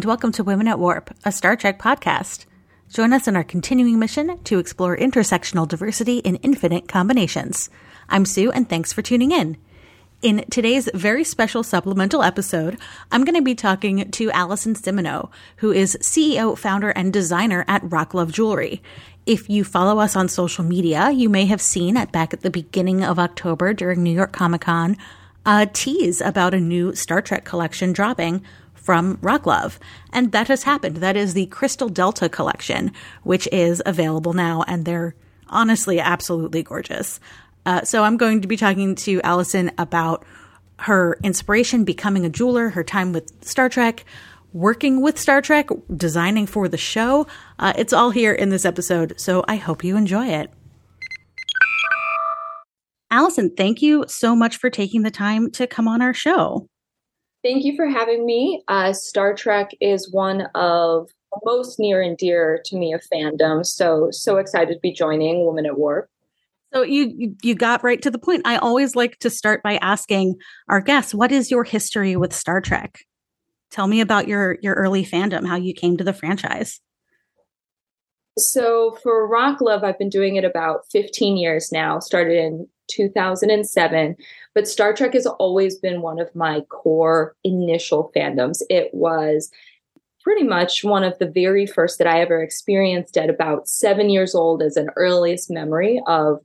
and welcome to Women at Warp, a Star Trek podcast. Join us in our continuing mission to explore intersectional diversity in infinite combinations. I'm Sue, and thanks for tuning in. In today's very special supplemental episode, I'm going to be talking to Allison Cimino, who is CEO, founder, and designer at Rock Love Jewelry. If you follow us on social media, you may have seen at back at the beginning of October during New York Comic Con a tease about a new Star Trek collection dropping from Rock Love. And that has happened. That is the Crystal Delta collection, which is available now, and they're honestly absolutely gorgeous. Uh, so I'm going to be talking to Allison about her inspiration becoming a jeweler, her time with Star Trek, working with Star Trek, designing for the show. Uh, it's all here in this episode, so I hope you enjoy it. Allison, thank you so much for taking the time to come on our show. Thank you for having me. Uh, Star Trek is one of most near and dear to me of fandom, so so excited to be joining Woman at Warp. So you you got right to the point. I always like to start by asking our guests, "What is your history with Star Trek?" Tell me about your your early fandom, how you came to the franchise. So for Rock Love, I've been doing it about 15 years now. Started in 2007, but Star Trek has always been one of my core initial fandoms. It was pretty much one of the very first that I ever experienced at about seven years old as an earliest memory of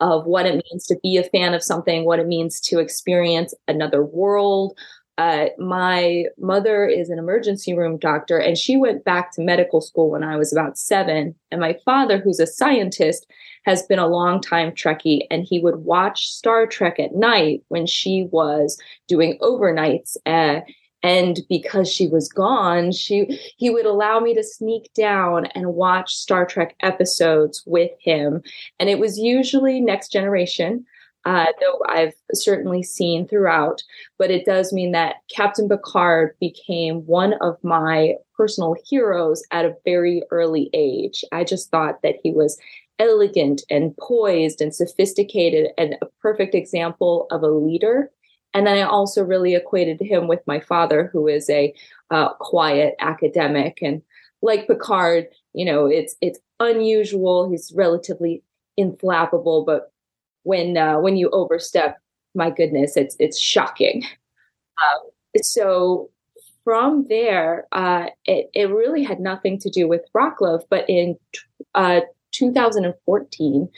of what it means to be a fan of something, what it means to experience another world. Uh, my mother is an emergency room doctor, and she went back to medical school when I was about seven. And my father, who's a scientist, has been a long time Trekkie, and he would watch Star Trek at night when she was doing overnights. Uh, and because she was gone she he would allow me to sneak down and watch star trek episodes with him and it was usually next generation uh, though i've certainly seen throughout but it does mean that captain picard became one of my personal heroes at a very early age i just thought that he was elegant and poised and sophisticated and a perfect example of a leader and then I also really equated him with my father, who is a uh, quiet academic. And like Picard, you know, it's it's unusual. He's relatively inflappable, but when uh, when you overstep, my goodness, it's it's shocking. Um, so from there, uh, it, it really had nothing to do with Rock Love, but in uh, 2014.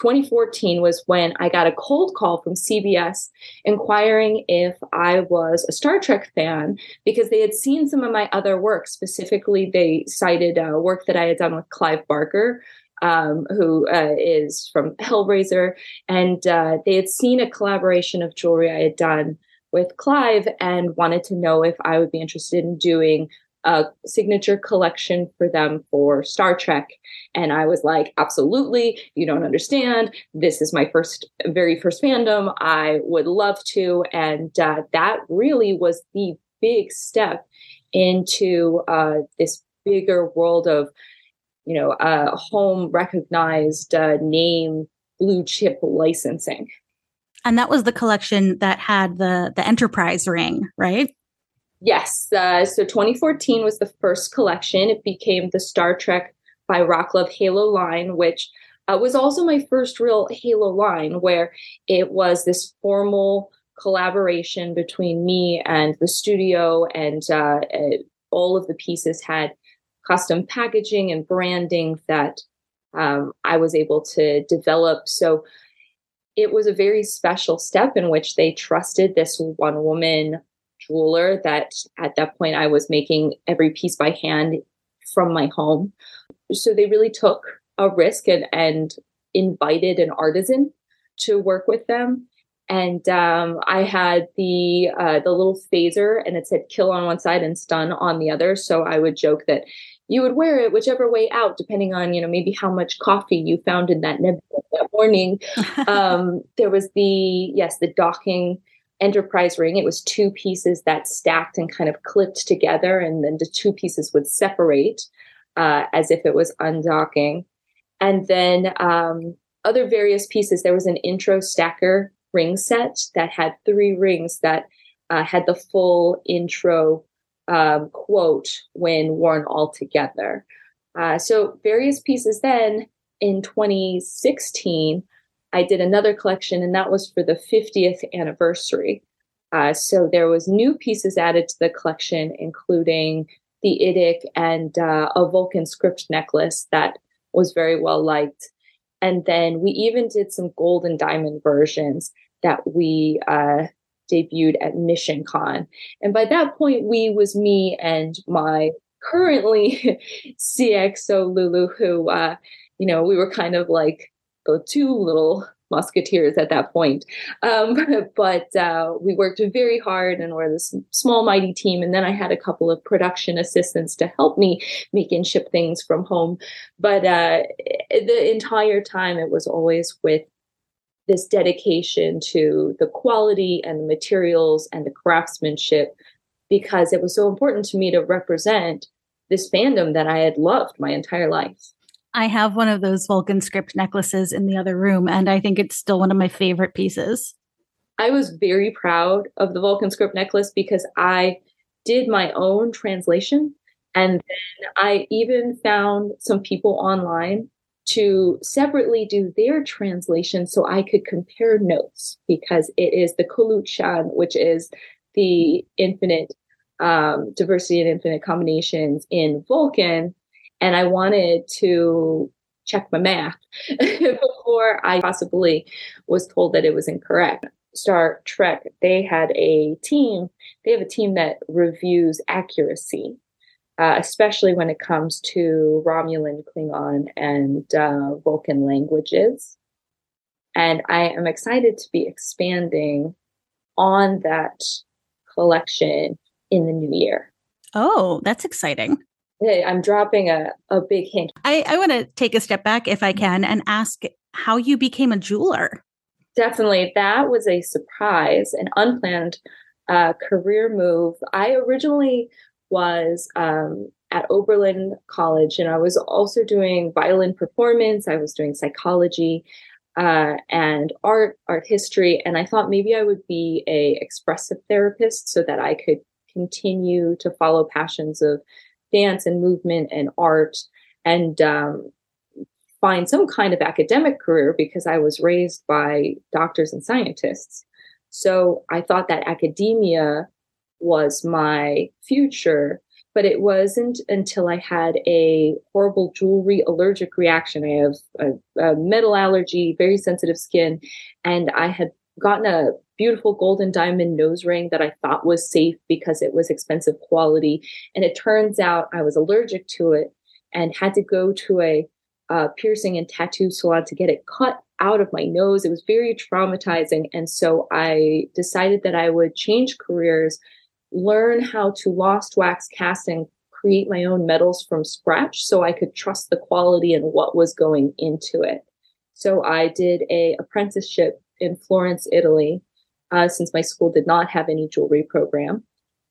2014 was when I got a cold call from CBS inquiring if I was a Star Trek fan because they had seen some of my other work. Specifically, they cited uh, work that I had done with Clive Barker. Um, who uh, is from Hellraiser, and uh, they had seen a collaboration of jewelry I had done with Clive and wanted to know if I would be interested in doing a signature collection for them for Star Trek. And I was like, absolutely, you don't understand. This is my first, very first fandom. I would love to. And uh, that really was the big step into uh, this bigger world of, you know, uh, home recognized uh, name blue chip licensing. And that was the collection that had the the enterprise ring, right? Yes. Uh, so 2014 was the first collection. It became the Star Trek by Rock Love Halo line, which uh, was also my first real Halo line, where it was this formal collaboration between me and the studio, and uh, it, all of the pieces had custom packaging and branding that um, I was able to develop. So it was a very special step in which they trusted this one woman jeweler that at that point I was making every piece by hand from my home. So they really took a risk and, and invited an artisan to work with them. And um, I had the uh, the little phaser, and it said "kill" on one side and "stun" on the other. So I would joke that you would wear it whichever way out, depending on you know maybe how much coffee you found in that nebula that morning. um, there was the yes, the docking enterprise ring. It was two pieces that stacked and kind of clipped together, and then the two pieces would separate uh, as if it was undocking. And then um, other various pieces. There was an intro stacker ring set that had three rings that uh, had the full intro um, quote when worn all together. Uh, so various pieces then in 2016, I did another collection, and that was for the 50th anniversary. Uh, so there was new pieces added to the collection, including the Idic and uh, a Vulcan script necklace that was very well liked. And then we even did some gold and diamond versions that we uh, debuted at Mission Con. And by that point, we was me and my currently CXO Lulu, who, uh, you know, we were kind of like the two little musketeers at that point. Um, but uh, we worked very hard and we're this small, mighty team. And then I had a couple of production assistants to help me make and ship things from home. But uh, the entire time, it was always with this dedication to the quality and the materials and the craftsmanship because it was so important to me to represent this fandom that I had loved my entire life. I have one of those Vulcan script necklaces in the other room, and I think it's still one of my favorite pieces. I was very proud of the Vulcan script necklace because I did my own translation. And then I even found some people online to separately do their translation so I could compare notes because it is the Kol-Ut-Shan, which is the infinite um, diversity and infinite combinations in Vulcan and I wanted to check my math before I possibly was told that it was incorrect. Star Trek, they had a team, they have a team that reviews accuracy, uh, especially when it comes to Romulan, Klingon, and uh, Vulcan languages. And I am excited to be expanding on that collection in the new year. Oh, that's exciting. I'm dropping a, a big hint. I, I want to take a step back, if I can, and ask how you became a jeweler. Definitely. That was a surprise, an unplanned uh, career move. I originally was um, at Oberlin College, and I was also doing violin performance. I was doing psychology uh, and art, art history, and I thought maybe I would be a expressive therapist so that I could continue to follow passions of dance and movement and art and um, find some kind of academic career because I was raised by doctors and scientists. So I thought that academia was my future, but it wasn't until I had a horrible jewelry allergic reaction. I have a, a metal allergy, very sensitive skin, and I had gotten a beautiful golden diamond nose ring that I thought was safe because it was expensive quality. And it turns out I was allergic to it and had to go to a uh, piercing and tattoo salon to get it cut out of my nose. It was very traumatizing. And so I decided that I would change careers, learn how to lost wax casting, create my own metals from scratch so I could trust the quality and what was going into it. So I did a apprenticeship in Florence, Italy, uh, since my school did not have any jewelry program,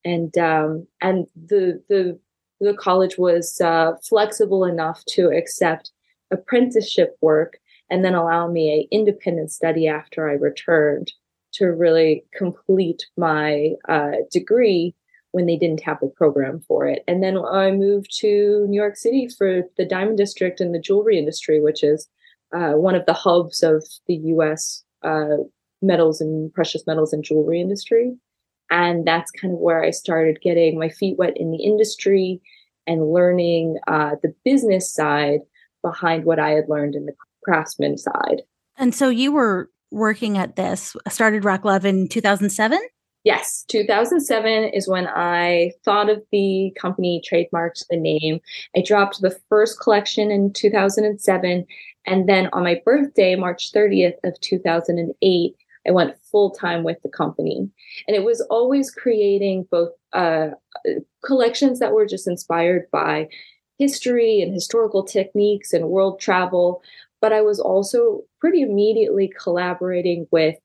and um, and the the the college was uh, flexible enough to accept apprenticeship work and then allow me a independent study after I returned to really complete my uh, degree when they didn't have a program for it. And then I moved to New York City for the diamond district and the jewelry industry, which is uh, one of the hubs of the U.S. Uh, metals and precious metals and jewelry industry. And that's kind of where I started getting my feet wet in the industry and learning uh, the business side behind what I had learned in the craftsman side. And so you were working at this, started Rock Love in 2007? Yes, 2007 is when I thought of the company, trademarked the name. I dropped the first collection in 2007. And then on my birthday, March 30th of 2008, I went full time with the company. And it was always creating both uh, collections that were just inspired by history and historical techniques and world travel. But I was also pretty immediately collaborating with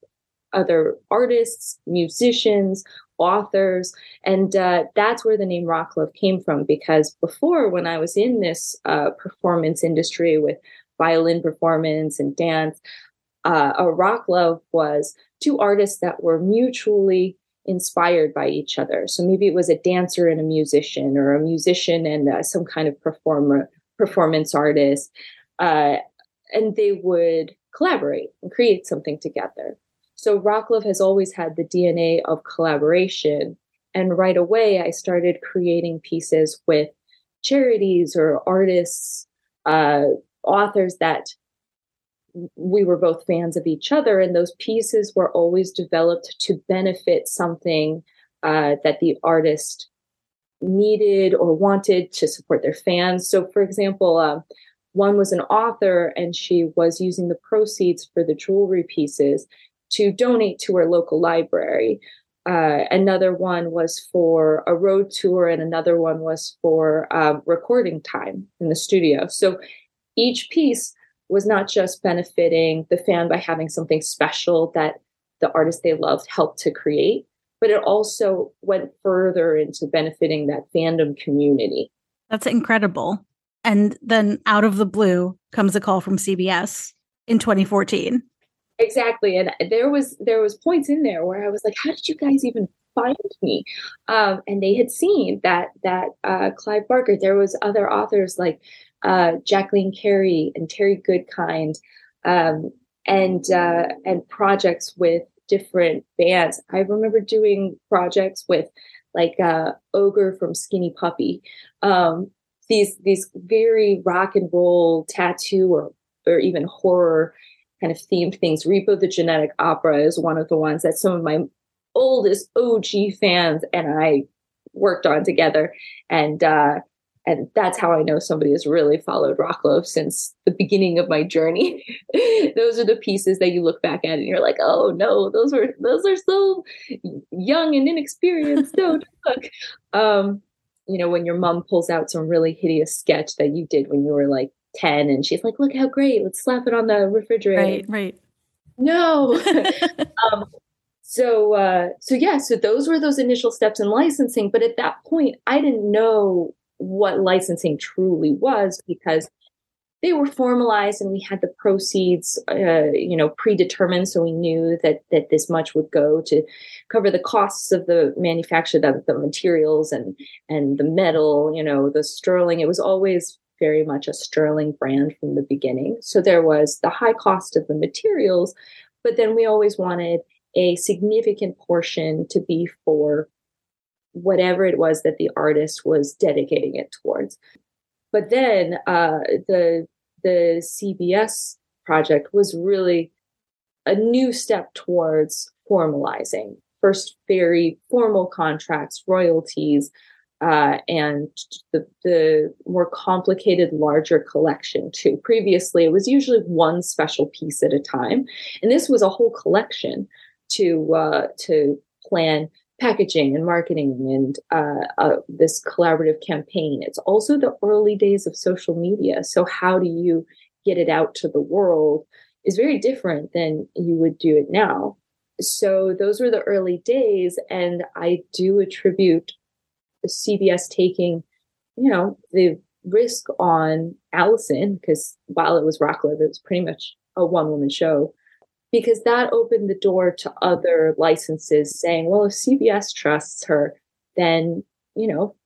other artists, musicians, authors. And uh, that's where the name Rock Love came from. Because before, when I was in this uh, performance industry with violin performance and dance, uh, a rock love was two artists that were mutually inspired by each other. So maybe it was a dancer and a musician, or a musician and uh, some kind of performer, performance artist, uh, and they would collaborate and create something together. So Rock Love has always had the DNA of collaboration. And right away, I started creating pieces with charities or artists, uh, authors that we were both fans of each other. And those pieces were always developed to benefit something uh, that the artist needed or wanted to support their fans. So, for example, uh, one was an author and she was using the proceeds for the jewelry pieces to donate to her local library. Uh, another one was for a road tour, and another one was for um, recording time in the studio. So each piece was not just benefiting the fan by having something special that the artist they loved helped to create, but it also went further into benefiting that fandom community. That's incredible. And then out of the blue comes a call from CBS in 2014 exactly. And there was there was points in there where i was like how did you guys even find me? Um, and they had seen that that uh, clive barker there was other authors like uh, jacqueline carey and terry goodkind um, and uh, and projects with different bands. I remember doing projects with like uh, ogre from skinny puppy um, these these very rock and roll tattoo or or even horror kind of themed things. Repo the Genetic Opera is one of the ones that some of my oldest OG fans and I worked on together. And uh, and that's how I know somebody has really followed Rock Love since the beginning of my journey. those are the pieces that you look back at and you're like, oh no, those were those are so young and inexperienced. Don't look. Um, you know, when your mom pulls out some really hideous sketch that you did when you were like 10 and she's like, look how great, let's slap it on the refrigerator. Right, right. No. um, so uh, so yeah, so those were those initial steps in licensing. But at that point, I didn't know what licensing truly was because they were formalized and we had the proceeds uh, you know predetermined so we knew that that this much would go to cover the costs of the manufacture the, the materials and and the metal you know the sterling it was always very much a sterling brand from the beginning. So there was the high cost of the materials, but then we always wanted a significant portion to be for whatever it was that the artist was dedicating it towards. But then uh, the the CBS project was really a new step towards formalizing first very formal contracts, royalties, uh, and the, the more complicated, larger collection too. Previously, it was usually one special piece at a time, and this was a whole collection to uh, to plan packaging and marketing and uh, uh, this collaborative campaign. It's also the early days of social media. So how do you get it out to the world is very different than you would do it now. So those were the early days, and I do attribute CBS taking, you know, the risk on Allison because while it was Rock Love, it was pretty much a one woman show because that opened the door to other licenses saying, well, if CBS trusts her, then, you know,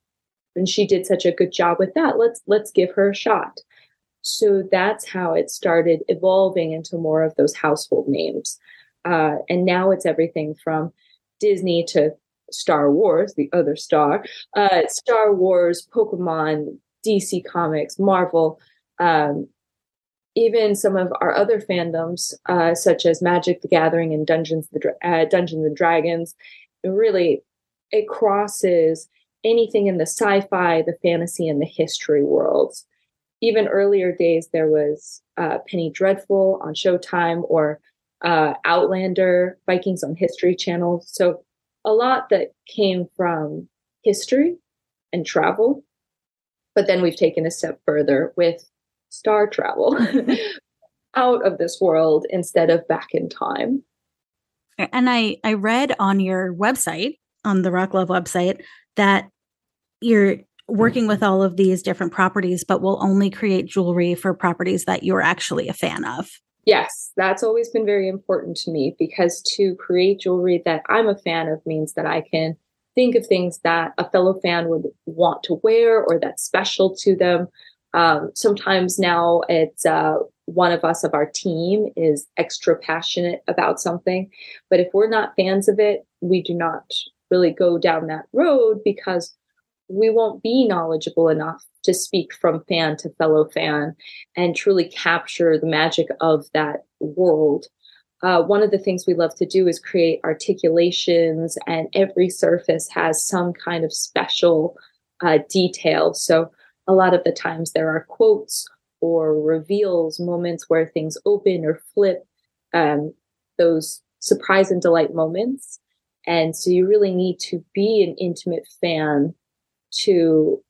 and she did such a good job with that, let's let's give her a shot. So that's how it started evolving into more of those household names. Uh, and now it's everything from Disney to Star Wars, the other star, uh, Star Wars, Pokemon, DC Comics, Marvel, um, even some of our other fandoms, uh, such as Magic the Gathering and Dungeons the uh, Dungeons and Dragons. Really, it crosses anything in the sci-fi, the fantasy, and the history worlds. Even earlier days, there was uh, Penny Dreadful on Showtime or uh, Outlander, Vikings on History Channel. So a lot that came from history and travel. But then we've taken a step further with star travel out of this world instead of back in time. And I, I read on your website, on the Rock Love website, that you're working with all of these different properties, but will only create jewelry for properties that you're actually a fan of. Yes, that's always been very important to me because to create jewelry that I'm a fan of means that I can think of things that a fellow fan would want to wear or that's special to them. Um, sometimes now it's uh, one of us of our team is extra passionate about something, but if we're not fans of it, we do not really go down that road because we won't be knowledgeable enough to speak from fan to fellow fan and truly capture the magic of that world. Uh, one of the things we love to do is create articulations, and every surface has some kind of special uh, detail. So, a lot of the times there are quotes or reveals, moments where things open or flip, um, those surprise and delight moments. And so, you really need to be an intimate fan to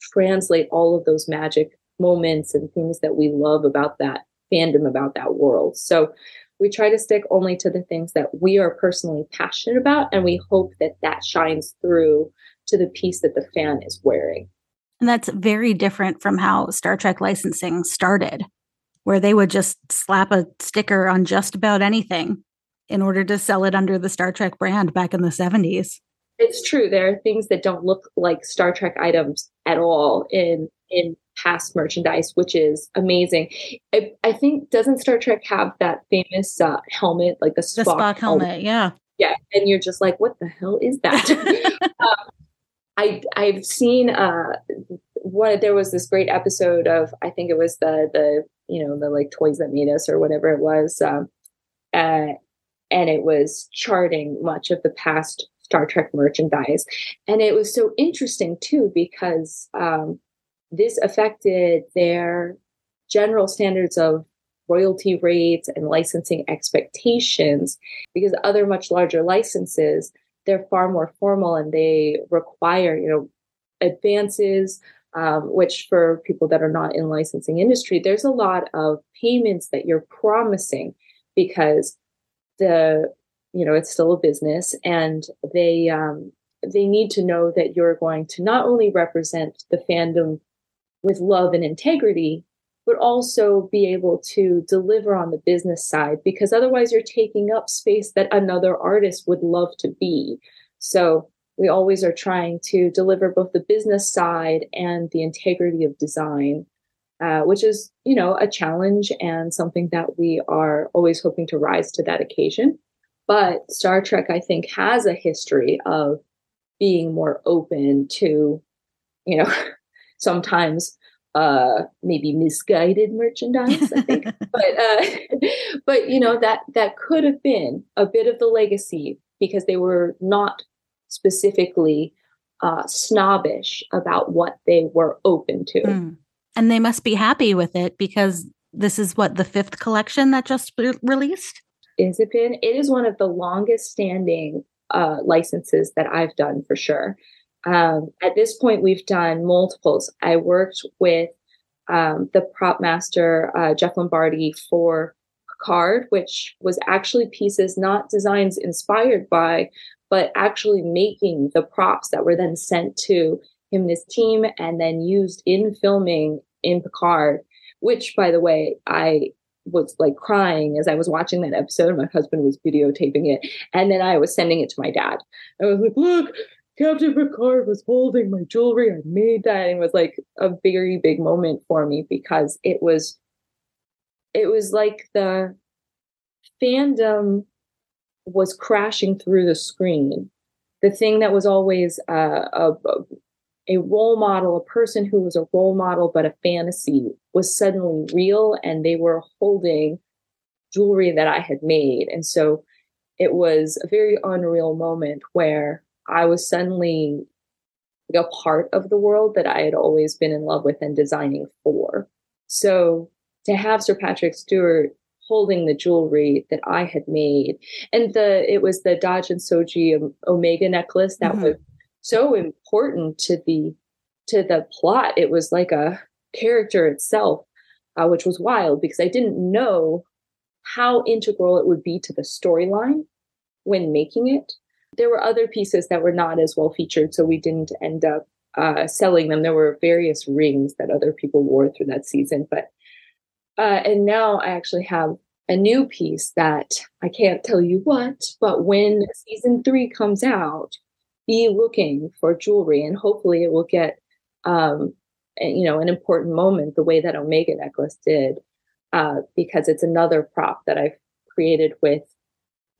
translate all of those magic moments and things that we love about that fandom, about that world. So we try to stick only to the things that we are personally passionate about, and we hope that that shines through to the piece that the fan is wearing. And that's very different from how Star Trek licensing started, where they would just slap a sticker on just about anything in order to sell it under the Star Trek brand back in the 70s it's true. There are things that don't look like Star Trek items at all in in past merchandise, which is amazing. I, I think doesn't Star Trek have that famous uh, helmet, like the Spock, the Spock helmet? helmet? Yeah, yeah, and you're just like, what the hell is that? um, I I've seen uh one. There was this great episode of I think it was the the you know the like toys that made us or whatever it was. Um, uh, and it was charting much of the past Star Trek merchandise. And it was so interesting too, because um, this affected their general standards of royalty rates and licensing expectations, because other much larger licenses, they're far more formal and they require, you know, advances. Um, which for people that are not in licensing industry, there's a lot of payments that you're promising because the you know it's still a business and they um, they need to know that you're going to not only represent the fandom with love and integrity but also be able to deliver on the business side because otherwise you're taking up space that another artist would love to be. So we always are trying to deliver both the business side and the integrity of design uh, which is you know a challenge and something that we are always hoping to rise to that occasion. But Star Trek, I think, has a history of being more open to, you know, sometimes uh maybe misguided merchandise i think but uh but you know that that could have been a bit of the legacy because they were not specifically uh snobbish about what they were open to mm. and they must be happy with it because this is what the fifth collection that just re- released been? it is one of the longest standing uh, licenses that I've done for sure. Um, at this point, we've done multiples. I worked with um, the prop master, uh, Jeff Lombardi, for Card, which was actually pieces, not designs inspired by, but actually making the props that were then sent to him and his team and then used in filming in Picard, which, by the way, I was like crying as I was watching that episode. My husband was videotaping it. And then I was sending it to my dad. I was like, look, Captain Picard was holding my jewelry. I made that. And it was like a very big moment for me because it was it was like the fandom was crashing through the screen. The thing that was always uh, a, a role model, a person who was a role model but a fantasy was suddenly real and they were holding jewelry that I had made. And so it was a very unreal moment where I was suddenly a part of the world that I had always been in love with and designing for. So to have Sir Patrick Stewart holding the jewelry that I had made, and the it was the Dahj and Soji Omega necklace that mm-hmm. was so important to the to the plot. It was like a character itself, uh, which was wild because I didn't know how integral it would be to the storyline when making it. There were other pieces that were not as well featured, so we didn't end up uh, selling them. There were various rings that other people wore through that season, but uh, and now I actually have a new piece that I can't tell you what, but when season three comes out, be looking for jewelry and hopefully it will get um, you know an important moment the way that omega necklace did uh, because it's another prop that i've created with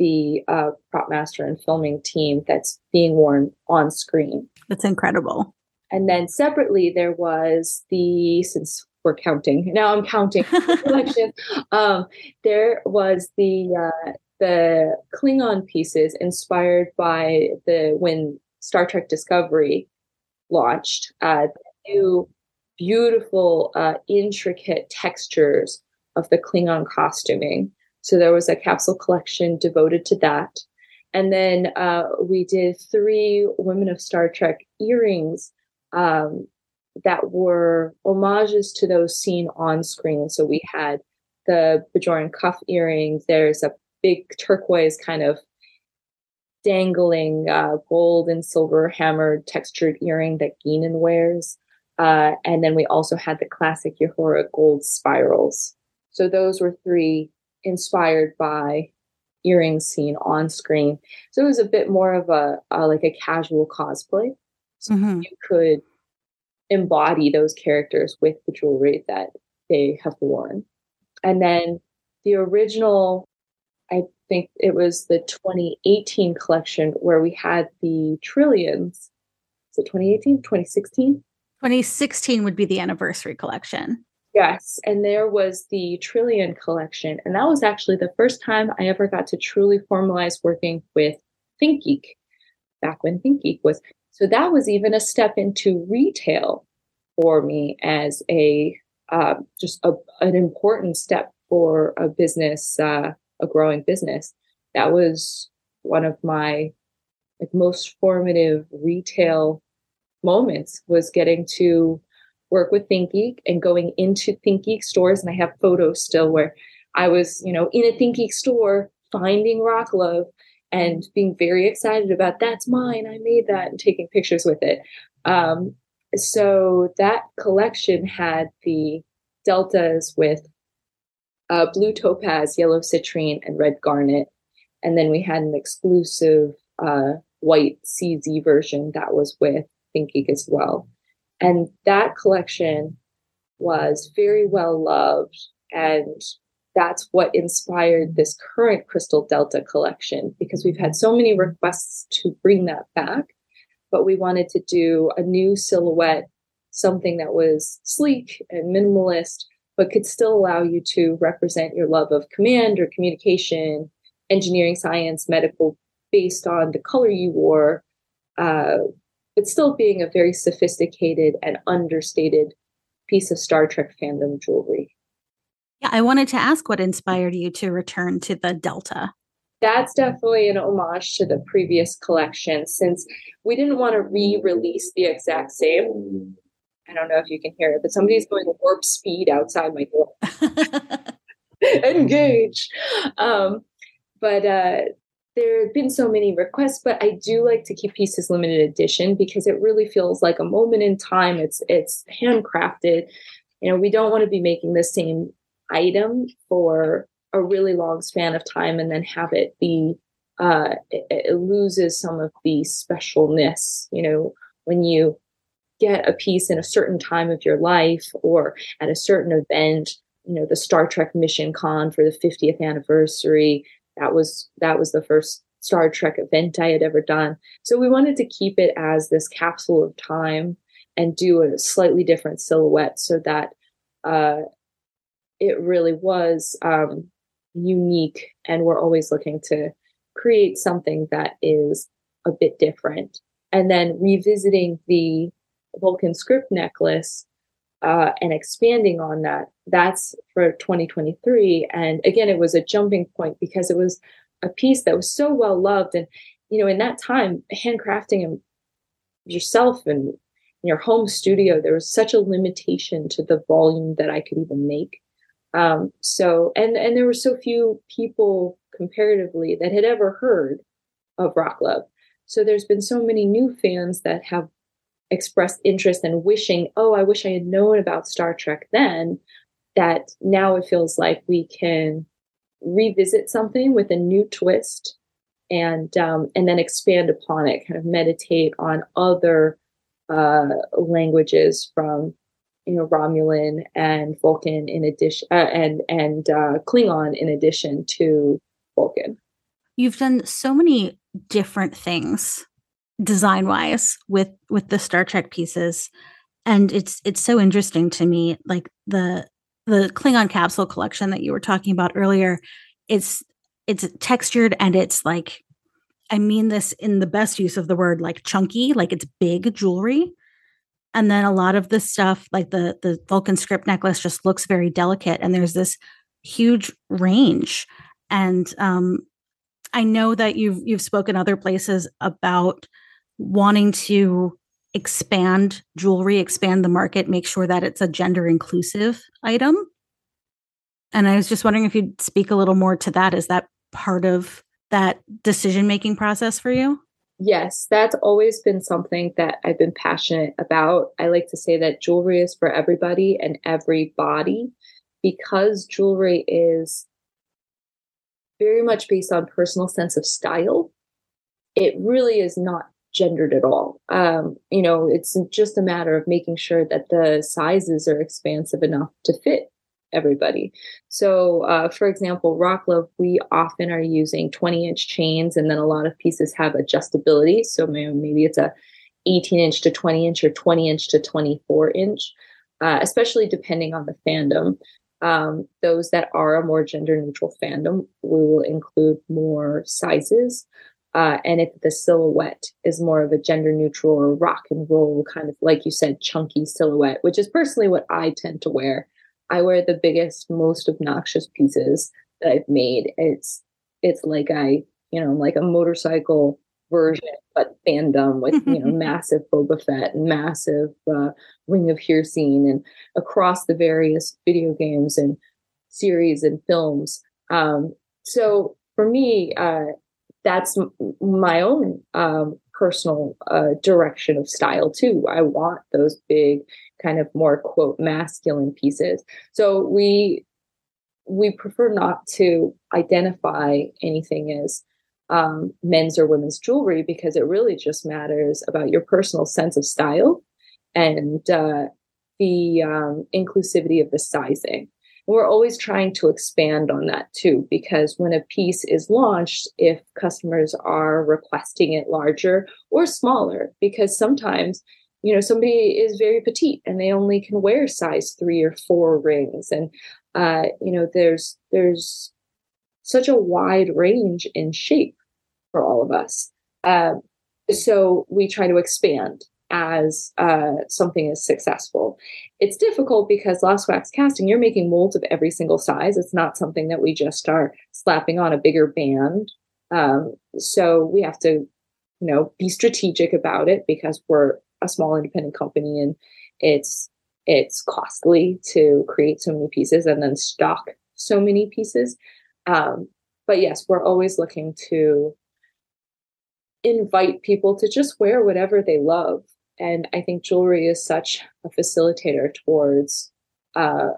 the uh, prop master and filming team that's being worn on screen that's incredible and then separately there was the since we're counting now i'm counting collection um, there was the uh, the klingon pieces inspired by the when star trek discovery launched uh, new beautiful, uh, intricate textures of the Klingon costuming. So there was a capsule collection devoted to that. And then uh, we did three Women of Star Trek earrings um, that were homages to those seen on screen. So we had the Bajoran cuff earrings. There's a big turquoise kind of dangling uh, gold and silver hammered textured earring that Guinan wears. Uh, and then we also had the classic Uhura gold spirals. So those were three inspired by earrings seen on screen. So it was a bit more of a, a like a casual cosplay. So mm-hmm. you could embody those characters with the jewelry that they have worn. And then the original I think it was the 2018 collection where we had the trillions. Is it 2018? 2016? 2016 would be the anniversary collection. Yes. And there was the Trillion collection. And that was actually the first time I ever got to truly formalize working with ThinkGeek back when ThinkGeek was. So that was even a step into retail for me as a uh, just a, an important step for a business uh, a growing business. That was one of my like most formative retail moments was getting to work with ThinkGeek and going into ThinkGeek stores. And I have photos still where I was, you know, in a ThinkGeek store finding Rock Love and being very excited about that's mine. I made that and taking pictures with it. Um, so that collection had the deltas with uh, blue topaz, yellow citrine, and red garnet. And then we had an exclusive uh, white CZ version that was with ThinkGeek as well. And that collection was very well loved. And that's what inspired this current Crystal Delta collection because we've had so many requests to bring that back. But we wanted to do a new silhouette, something that was sleek and minimalist, but could still allow you to represent your love of command or communication, engineering, science, medical, based on the color you wore, uh, but still being a very sophisticated and understated piece of Star Trek fandom jewelry. Yeah, I wanted to ask what inspired you to return to the Delta. That's definitely an homage to the previous collection since we didn't want to re release the exact same. I don't know if you can hear it, but somebody's going warp speed outside my door. Engage. Um, but uh, there have been so many requests, but I do like to keep pieces limited edition because it really feels like a moment in time. It's it's handcrafted. You know, we don't want to be making the same item for a really long span of time and then have it be uh, it, it loses some of the specialness. You know, when you get a piece in a certain time of your life or at a certain event you know the star trek mission con for the 50th anniversary that was that was the first star trek event i had ever done. So we wanted to keep it as this capsule of time and do a slightly different silhouette so that uh, it really was um, unique and we're always looking to create something that is a bit different. And then revisiting the Vulcan script necklace uh, and expanding on that. That's for 2023. And again, it was a jumping point because it was a piece that was so well loved. And, you know, in that time, handcrafting yourself and in your home studio, there was such a limitation to the volume that I could even make. Um, so, and, and there were so few people comparatively that had ever heard of Rock Love. So there's been so many new fans that have expressed interest and wishing, oh, I wish I had known about Star Trek then, that now it feels like we can revisit something with a new twist and um, and then expand upon it kind of meditate on other uh, languages from you know romulan and vulcan in addition uh, and and uh, klingon in addition to vulcan. You've done so many different things design wise with with the star trek pieces. And it's it's so interesting to me like the the klingon capsule collection that you were talking about earlier it's it's textured and it's like i mean this in the best use of the word like chunky like it's big jewelry. And then a lot of the stuff like the the vulcan script necklace just looks very delicate and there's this huge range. And um i know that you've you've spoken other places about wanting to expand jewelry expand the market make sure that it's a gender inclusive item and I was just wondering if you'd speak a little more to that. Is that part of that decision making process for you? Yes, that's always been something that I've been passionate about. I like to say that jewelry is for everybody and every body because jewelry is very much based on personal sense of style. It really is not gendered at all. Um, you know, it's just a matter of making sure that the sizes are expansive enough to fit everybody. So, uh, for example, Rock Love, we often are using 20 inch chains, and then a lot of pieces have adjustability. So maybe it's a 18 inch to 20 inch or 20 inch to 24 inch, uh, especially depending on the fandom. Um, those that are a more gender neutral fandom, we will include more sizes. Uh, and if the silhouette is more of a gender neutral or rock and roll kind of, like you said, chunky silhouette, which is personally what I tend to wear. I wear the biggest, most obnoxious pieces that I've made. It's it's like I, you know, like a motorcycle version, but fandom with you know massive Boba Fett and massive uh, Ring of Heresy and across the various video games and series and films. Um, so for me, uh, that's my own um, personal uh, direction of style too. I want those big, kind of more quote masculine pieces. So we we prefer not to identify anything as um, men's or women's jewelry because it really just matters about your personal sense of style and uh, the um, inclusivity of the sizing we're always trying to expand on that too, because when a piece is launched, if customers are requesting it larger or smaller, because sometimes, you know, somebody is very petite and they only can wear size three or four rings. And, uh, you know, there's, there's such a wide range in shape for all of us. Uh, so we try to expand as uh, something is successful. It's difficult because lost wax casting, you're making molds of every single size. It's not something that we just are slapping on a bigger band. Um, so we have to, you know, be strategic about it because we're a small independent company and it's it's costly to create so many pieces and then stock so many pieces. Um, but yes, we're always looking to invite people to just wear whatever they love and I think jewelry is such a facilitator towards uh,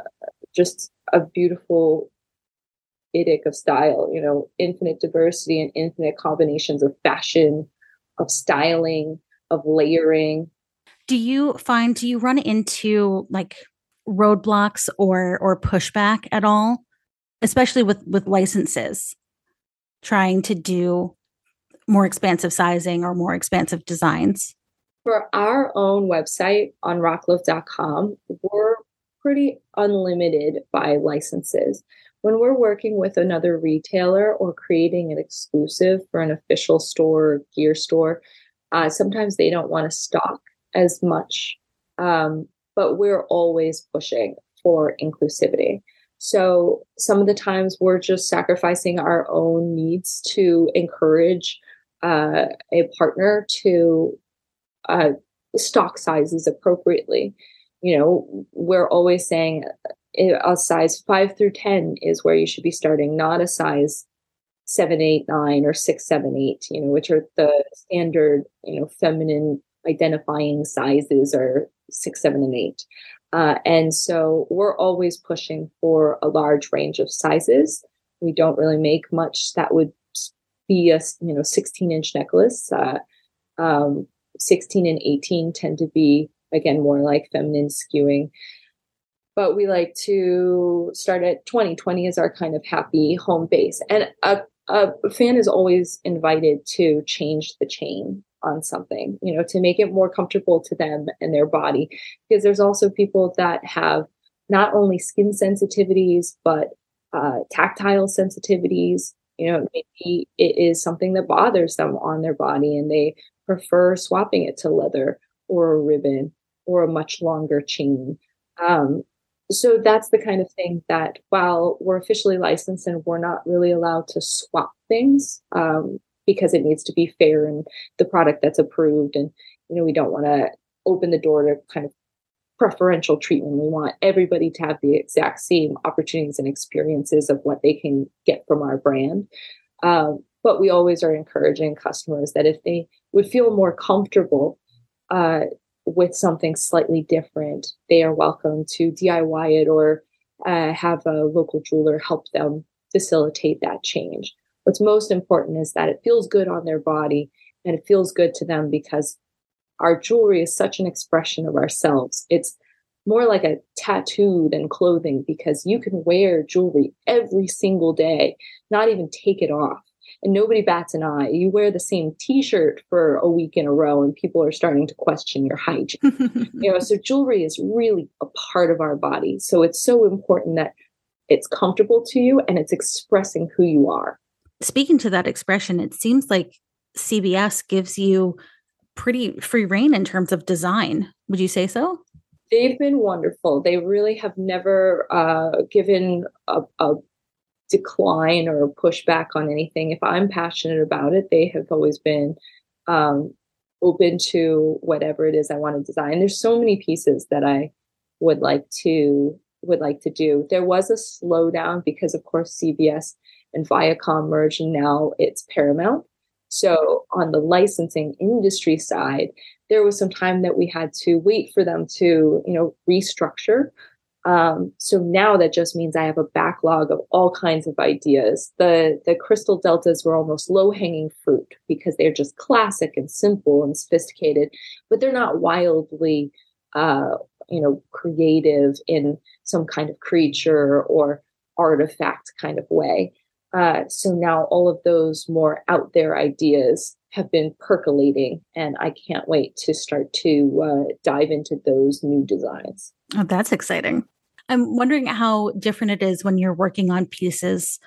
just a beautiful idic of style, you know, infinite diversity and infinite combinations of fashion, of styling, of layering. Do you find do you run into like roadblocks or or pushback at all, especially with with licenses trying to do more expansive sizing or more expansive designs? For our own website on rocklove.com, we're pretty unlimited by licenses. When we're working with another retailer or creating an exclusive for an official store or gear store, uh, sometimes they don't want to stock as much. Um, but we're always pushing for inclusivity. So some of the times we're just sacrificing our own needs to encourage uh, a partner to uh, stock sizes appropriately. You know, we're always saying a size five through 10 is where you should be starting, not a size seven, eight, nine, or six, seven, eight, you know, which are the standard, you know, feminine identifying sizes are six, seven, and eight. Uh, and so we're always pushing for a large range of sizes We don't really make much that would be a you know 16 inch necklace. Uh, um, 16 and 18 tend to be again more like feminine skewing. But we like to start at 20 20 is our kind of happy home base. And a, a fan is always invited to change the chain on something you know to make it more comfortable to them and their body. Because there's also people that have not only skin sensitivities but uh, tactile sensitivities. You know maybe it is something that bothers them on their body and they prefer swapping it to leather or a ribbon or a much longer chain. Um, so that's the kind of thing that while we're officially licensed and we're not really allowed to swap things um, because it needs to be fair and the product that's approved and you know we don't want to open the door to kind of preferential treatment. We want everybody to have the exact same opportunities and experiences of what they can get from our brand. Um, but we always are encouraging customers that if they would feel more comfortable uh, with something slightly different, they are welcome to DIY it or uh, have a local jeweler help them facilitate that change. What's most important is that it feels good on their body and it feels good to them because our jewelry is such an expression of ourselves. It's more like a tattoo than clothing because you can wear jewelry every single day, not even take it off and nobody bats an eye. You wear the same t-shirt for a week in a row and people are starting to question your hygiene. you know, so jewelry is really a part of our body. So it's so important that it's comfortable to you and it's expressing who you are. Speaking to that expression, it seems like CBS gives you pretty free rein in terms of design. Would you say so? They've been wonderful. They really have never uh, given a, a decline or push back on anything. If I'm passionate about it, they have always been um, open to whatever it is I want to design. There's so many pieces that I would like to would like to do. There was a slowdown because, of course, CBS and Viacom merged, and now it's Paramount. So on the licensing industry side, there was some time that we had to wait for them to, you know, restructure. Um, so now that just means I have a backlog of all kinds of ideas. The the crystal deltas were almost low hanging fruit because they're just classic and simple and sophisticated, but they're not wildly, uh, you know, creative in some kind of creature or artifact kind of way. Uh, so now all of those more out there ideas have been percolating, and I can't wait to start to uh, dive into those new designs. Oh, that's exciting. I'm wondering how different it is when you're working on pieces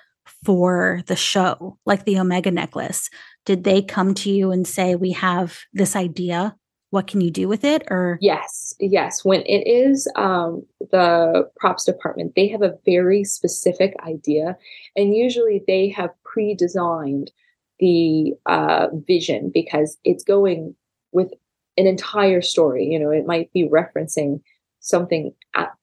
for the show, like the Omega necklace. Did they come to you and say, We have this idea? What can you do with it? Or yes, yes. When it is um, the props department, they have a very specific idea, and usually they have pre-designed the uh, vision because it's going with an entire story. You know, it might be referencing something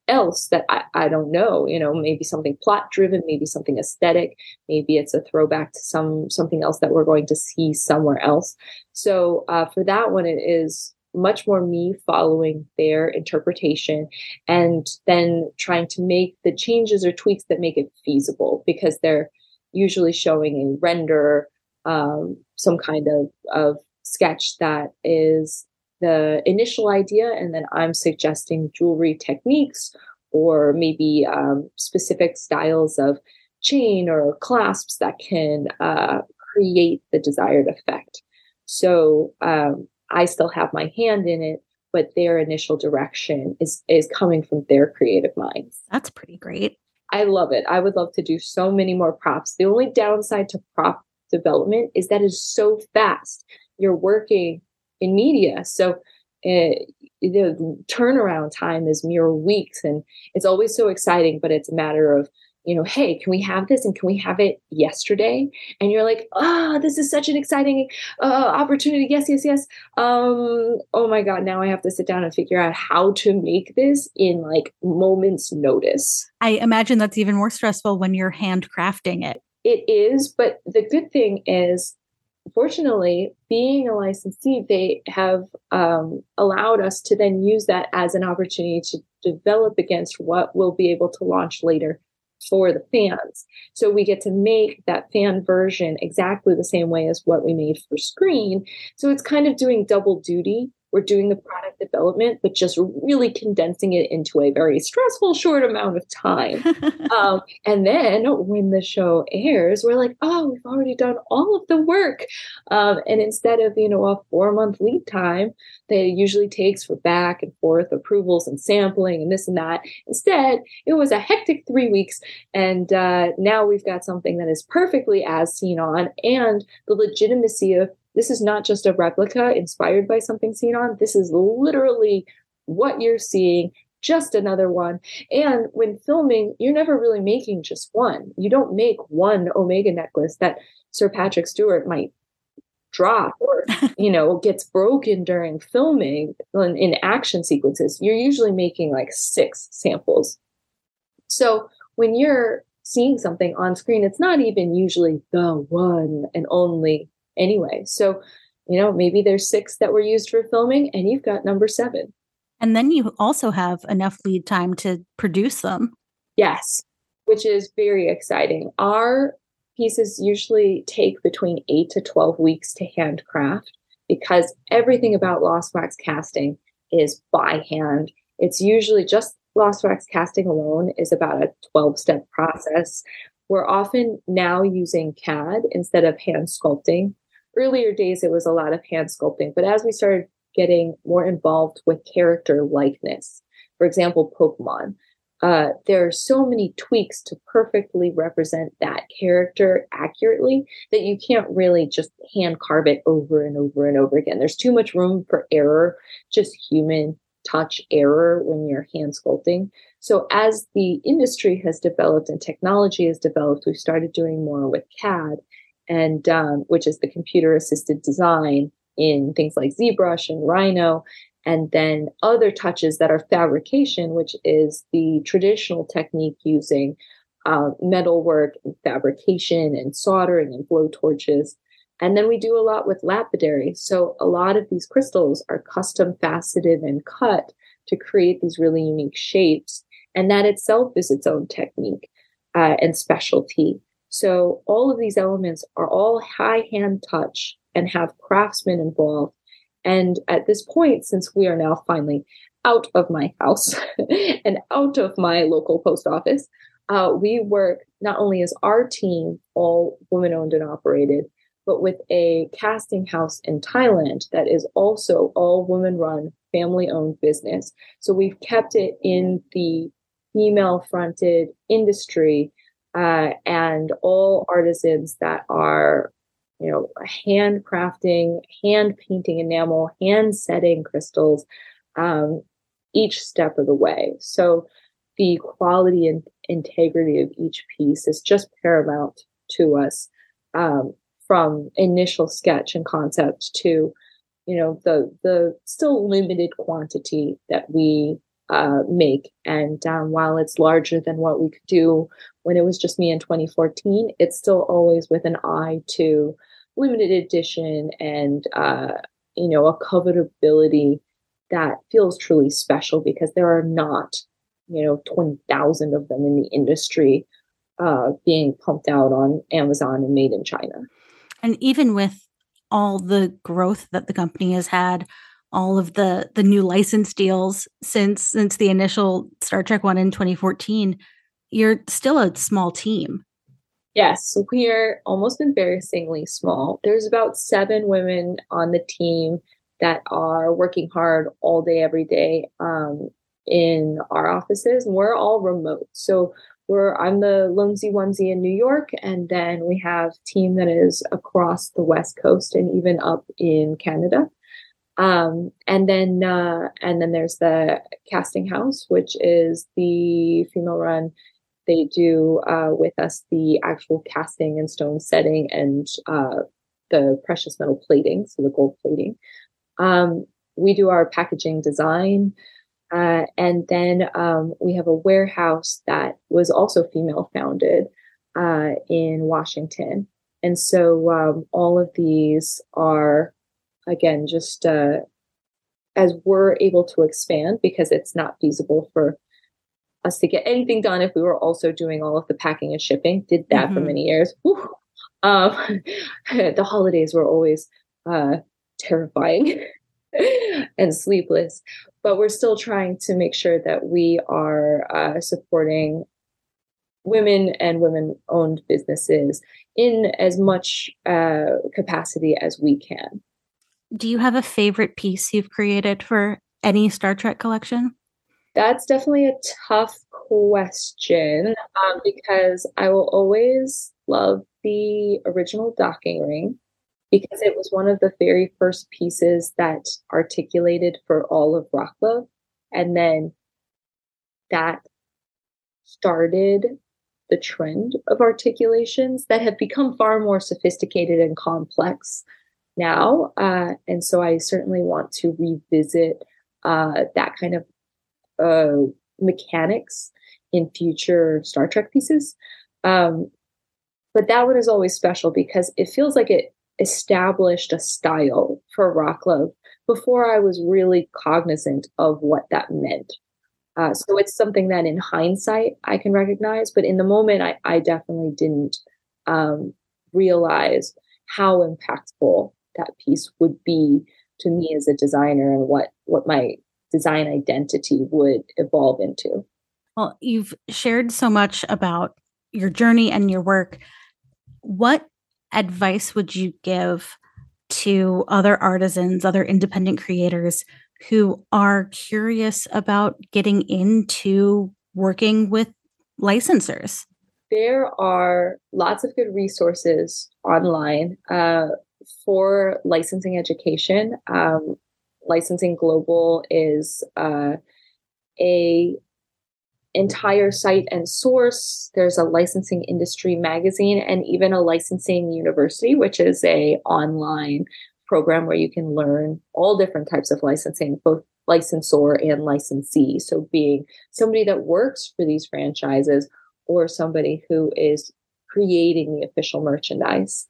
else that I, I don't know you know maybe something plot driven maybe something aesthetic maybe it's a throwback to some something else that we're going to see somewhere else. So uh, for that one it is much more me following their interpretation and then trying to make the changes or tweaks that make it feasible because they're usually showing a render um, some kind of, of sketch that is the initial idea, and then I'm suggesting jewelry techniques or maybe um, specific styles of chain or clasps that can uh, create the desired effect. So um, I still have my hand in it, but their initial direction is is coming from their creative minds. That's pretty great. I love it. I would love to do so many more props. The only downside to prop development is that it's so fast. You're working in media. So uh, the turnaround time is mere weeks and it's always so exciting, but it's a matter of, you know, hey, can we have this and can we have it yesterday? And you're like, oh, this is such an exciting uh, opportunity. Yes, yes, yes. Um, oh my God, now I have to sit down and figure out how to make this in like moments notice. I imagine that's even more stressful when you're handcrafting it. It is, but the good thing is fortunately, being a licensee, they have um, allowed us to then use that as an opportunity to develop against what we'll be able to launch later for the fans. So we get to make that fan version exactly the same way as what we made for screen. So it's kind of doing double duty we're doing the product development, but just really condensing it into a very stressful, short amount of time. um, and then when the show airs, we're like, oh, we've already done all of the work. Um, and instead of, you know, a four month lead time that it usually takes for back and forth approvals and sampling and this and that, instead, it was a hectic three weeks. And uh, now we've got something that is perfectly as seen on and the legitimacy of this is not just a replica inspired by something seen on. This is literally what you're seeing, just another one. And when filming, you're never really making just one. You don't make one Omega necklace that Sir Patrick Stewart might drop or you know gets broken during filming in, in action sequences you're usually making like six samples so when you're seeing something on screen it's not even usually the one and only anyway. So, you know, maybe there's six that were used for filming and you've got number seven. And then you also have enough lead time to produce them. Yes, which is very exciting. Our pieces usually take between eight to 12 weeks to handcraft because everything about lost wax casting is by hand. It's usually just lost wax casting alone is about a 12 step process. We're often now using CAD instead of hand sculpting earlier days, it was a lot of hand sculpting. But as we started getting more involved with character likeness, for example, Pokemon, uh, there are so many tweaks to perfectly represent that character accurately that you can't really just hand carve it over and over and over again. There's too much room for error, just human touch error when you're hand sculpting. So as the industry has developed and technology has developed, we've started doing more with CAD and um, which is the computer assisted design in things like ZBrush and Rhino, and then other touches that are fabrication, which is the traditional technique using uh, metalwork and fabrication and soldering and blow torches. And then we do a lot with lapidary. So a lot of these crystals are custom faceted and cut to create these really unique shapes. And that itself is its own technique uh, and specialty. So all of these elements are all high hand touch and have craftsmen involved. And at this point, since we are now finally out of my house and out of my local post office, uh, we work not only as our team, all women owned and operated, but with a casting house in Thailand that is also all women run, family owned business. So we've kept it in the female fronted industry uh, and all artisans that are you know handcrafting hand painting enamel hand setting crystals um, each step of the way so the quality and integrity of each piece is just paramount to us um, from initial sketch and concept to you know the the still limited quantity that we uh, make. And um, while it's larger than what we could do when it was just me in 2014, it's still always with an eye to limited edition and uh, you know a covetability that feels truly special because there are not you know 20,000 of them in the industry uh, being pumped out on Amazon and made in China. And even with all the growth that the company has had all of the the new license deals since since the initial Star Trek one in 2014, you're still a small team. Yes, we are almost embarrassingly small. There's about seven women on the team that are working hard all day, every day um, in our offices, and we're all remote. So we're I'm the lonesy onesie in New York, and then we have team that is across the West Coast and even up in Canada. Um, and then uh, and then there's the casting house, which is the female run. They do uh, with us the actual casting and stone setting and uh, the precious metal plating, so the gold plating. Um, we do our packaging design. Uh, and then um, we have a warehouse that was also female founded uh, in Washington. And so um, all of these are again, just uh, as we're able to expand because it's not feasible for us to get anything done if we were also doing all of the packing and shipping. Did that mm-hmm. for many years. Um, the holidays were always uh, terrifying and sleepless, but we're still trying to make sure that we are uh, supporting women and women owned businesses in as much uh, capacity as we can. Do you have a favorite piece you've created for any Star Trek collection? That's definitely a tough question um, because I will always love the original docking ring because it was one of the very first pieces that articulated for all of Rock Love. And then that started the trend of articulations that have become far more sophisticated and complex now. Uh, and so I certainly want to revisit uh, that kind of uh, mechanics in future Star Trek pieces. Um, but that one is always special because it feels like it established a style for rock love before I was really cognizant of what that meant. Uh, so it's something that in hindsight I can recognize, but in the moment I, I definitely didn't um, realize how impactful that piece would be to me as a designer and what what my design identity would evolve into. Well, you've shared so much about your journey and your work. What advice would you give to other artisans, other independent creators who are curious about getting into working with licensors? There are lots of good resources online uh, for licensing education. Um, licensing Global is uh, a entire site and source. There's a licensing industry magazine and even a licensing university, which is a online program where you can learn all different types of licensing, both licensor and licensee. So being somebody that works for these franchises or somebody who is creating the official merchandise.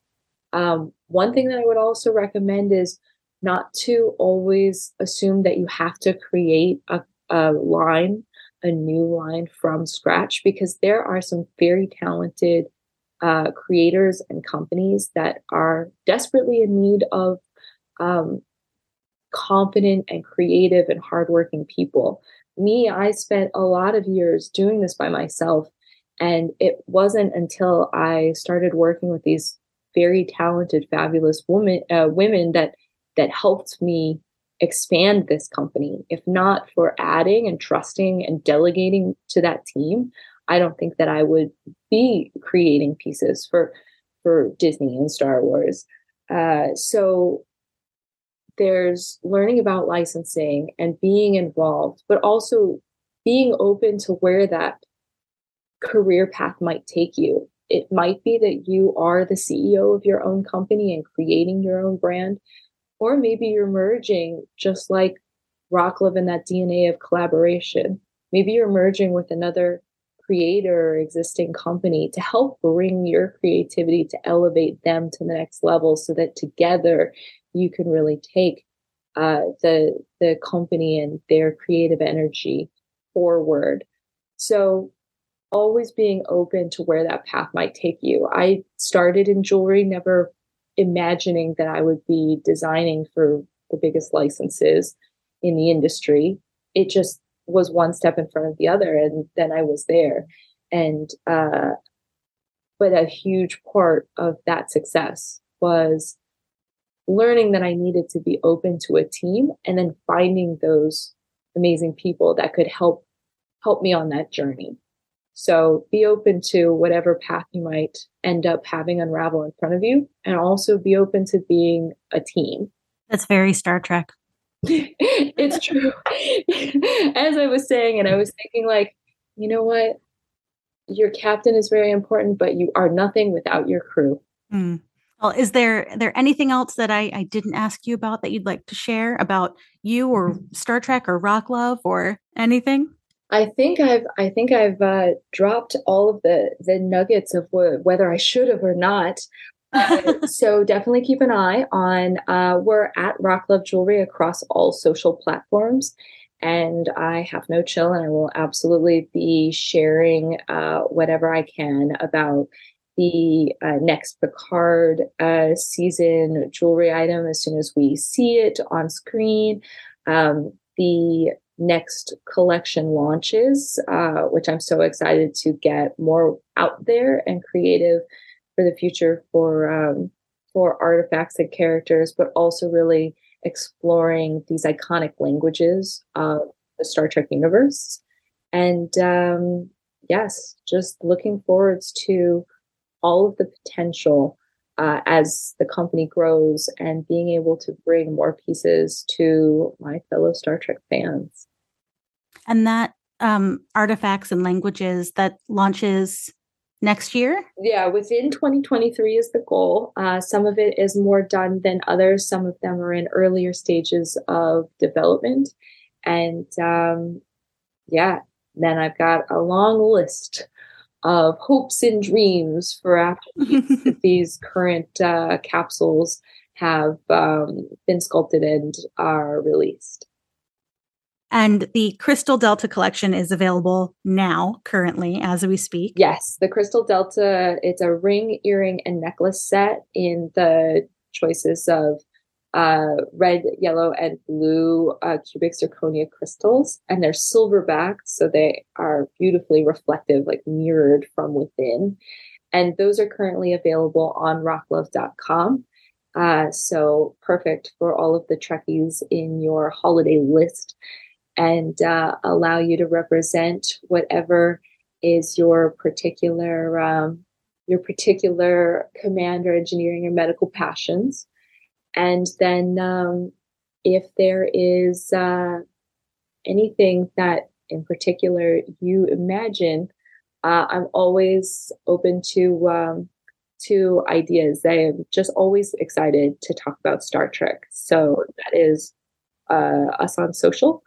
Um, one thing that I would also recommend is not to always assume that you have to create a, a line a new line from scratch because there are some very talented uh, creators and companies that are desperately in need of um, confident and creative and hardworking people. Me, I spent a lot of years doing this by myself. And it wasn't until I started working with these very talented, fabulous women, uh, women that that helped me expand this company. If not for adding and trusting and delegating to that team, I don't think that I would be creating pieces for for Disney and Star Wars. Uh, so there's learning about licensing and being involved, but also being open to where that career path might take you. It might be that you are the CEO of your own company and creating your own brand or maybe you're merging just like Rock Love in that DNA of collaboration. Maybe you're merging with another creator or existing company to help bring your creativity to elevate them to the next level so that together you can really take uh, the the company and their creative energy forward. So always being open to where that path might take you. I started in jewelry, never imagining that I would be designing for the biggest licenses in the industry. It just was one step in front of the other, and then I was there. And uh, but a huge part of that success was learning that I needed to be open to a team, and then finding those amazing people that could help help me on that journey. So be open to whatever path you might end up having unravel in front of you, and also be open to being a team. That's very Star Trek. it's true. As I was saying, and I was thinking, like, you know what? Your captain is very important, but you are nothing without your crew. Mm. Well, is there there anything else that I, I didn't ask you about that you'd like to share about you or Star Trek or Rock Love or anything? I think I've I think I've uh, dropped all of the the nuggets of wh- whether I should have or not. Uh, so definitely keep an eye on. Uh, we're at Rock Love Jewelry across all social platforms, and I have no chill, and I will absolutely be sharing uh, whatever I can about the uh, next Picard uh, season jewelry item as soon as we see it on screen. Um, the next collection launches, uh, which I'm so excited to get more out there and creative for the future for um, for artifacts and characters, but also really exploring these iconic languages of the Star Trek universe. And um, yes, just looking forwards to all of the potential uh, as the company grows and being able to bring more pieces to my fellow Star Trek fans. And that um, artifacts and languages that launches next year? Yeah, within 2023 is the goal. Uh, some of it is more done than others. Some of them are in earlier stages of development. And um, yeah, then I've got a long list of hopes and dreams for after these, current uh, capsules have um, been sculpted and are released. And the Crystal Delta collection is available now, currently, as we speak. Yes, the Crystal Delta, it's a ring, earring, and necklace set in the choices of uh, red, yellow, and blue uh, cubic zirconia crystals. And they're silver backed, so they are beautifully reflective, like mirrored from within. And those are currently available on rocklove.com. Uh, so perfect for all of the Trekkies in your holiday list and uh, allow you to represent whatever is your particular um, your particular command or engineering or medical passions and then um, if there is uh, anything that in particular you imagine uh, i'm always open to um, to ideas i am just always excited to talk about star trek so that is uh, us on social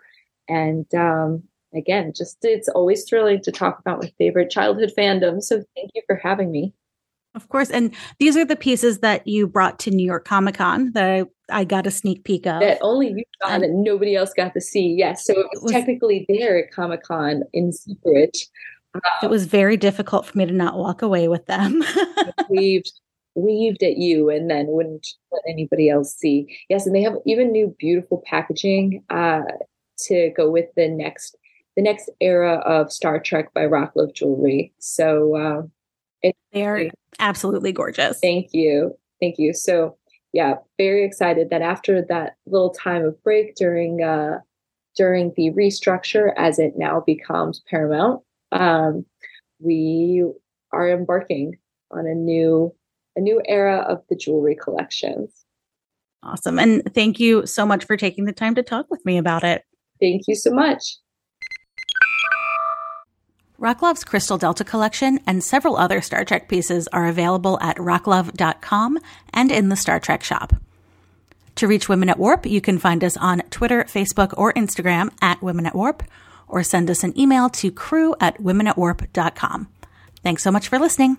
and um, again, just it's always thrilling to talk about my favorite childhood fandom. So thank you for having me. Of course. And these are the pieces that you brought to New York Comic Con that I, I got a sneak peek of. That only you got and, and nobody else got to see. Yes. So it was, it was technically there at Comic Con in secret. it was very difficult for me to not walk away with them. weaved, waved at you and then wouldn't let anybody else see. Yes. And they have even new beautiful packaging. Uh, to go with the next the next era of Star Trek by Rocklove Jewelry. So uh, they are absolutely gorgeous. Thank you, thank you. So yeah, very excited that after that little time of break during uh, during the restructure, as it now becomes Paramount, um, we are embarking on a new a new era of the jewelry collections. Awesome. And thank you so much for taking the time to talk with me about it. Thank you so much. Rocklove's Crystal Delta collection and several other Star Trek pieces are available at rocklove.com and in the Star Trek shop. To reach Women at Warp, you can find us on Twitter, Facebook, or Instagram at Women at Warp, or send us an email to crew at womenatwarp.com. Thanks so much for listening.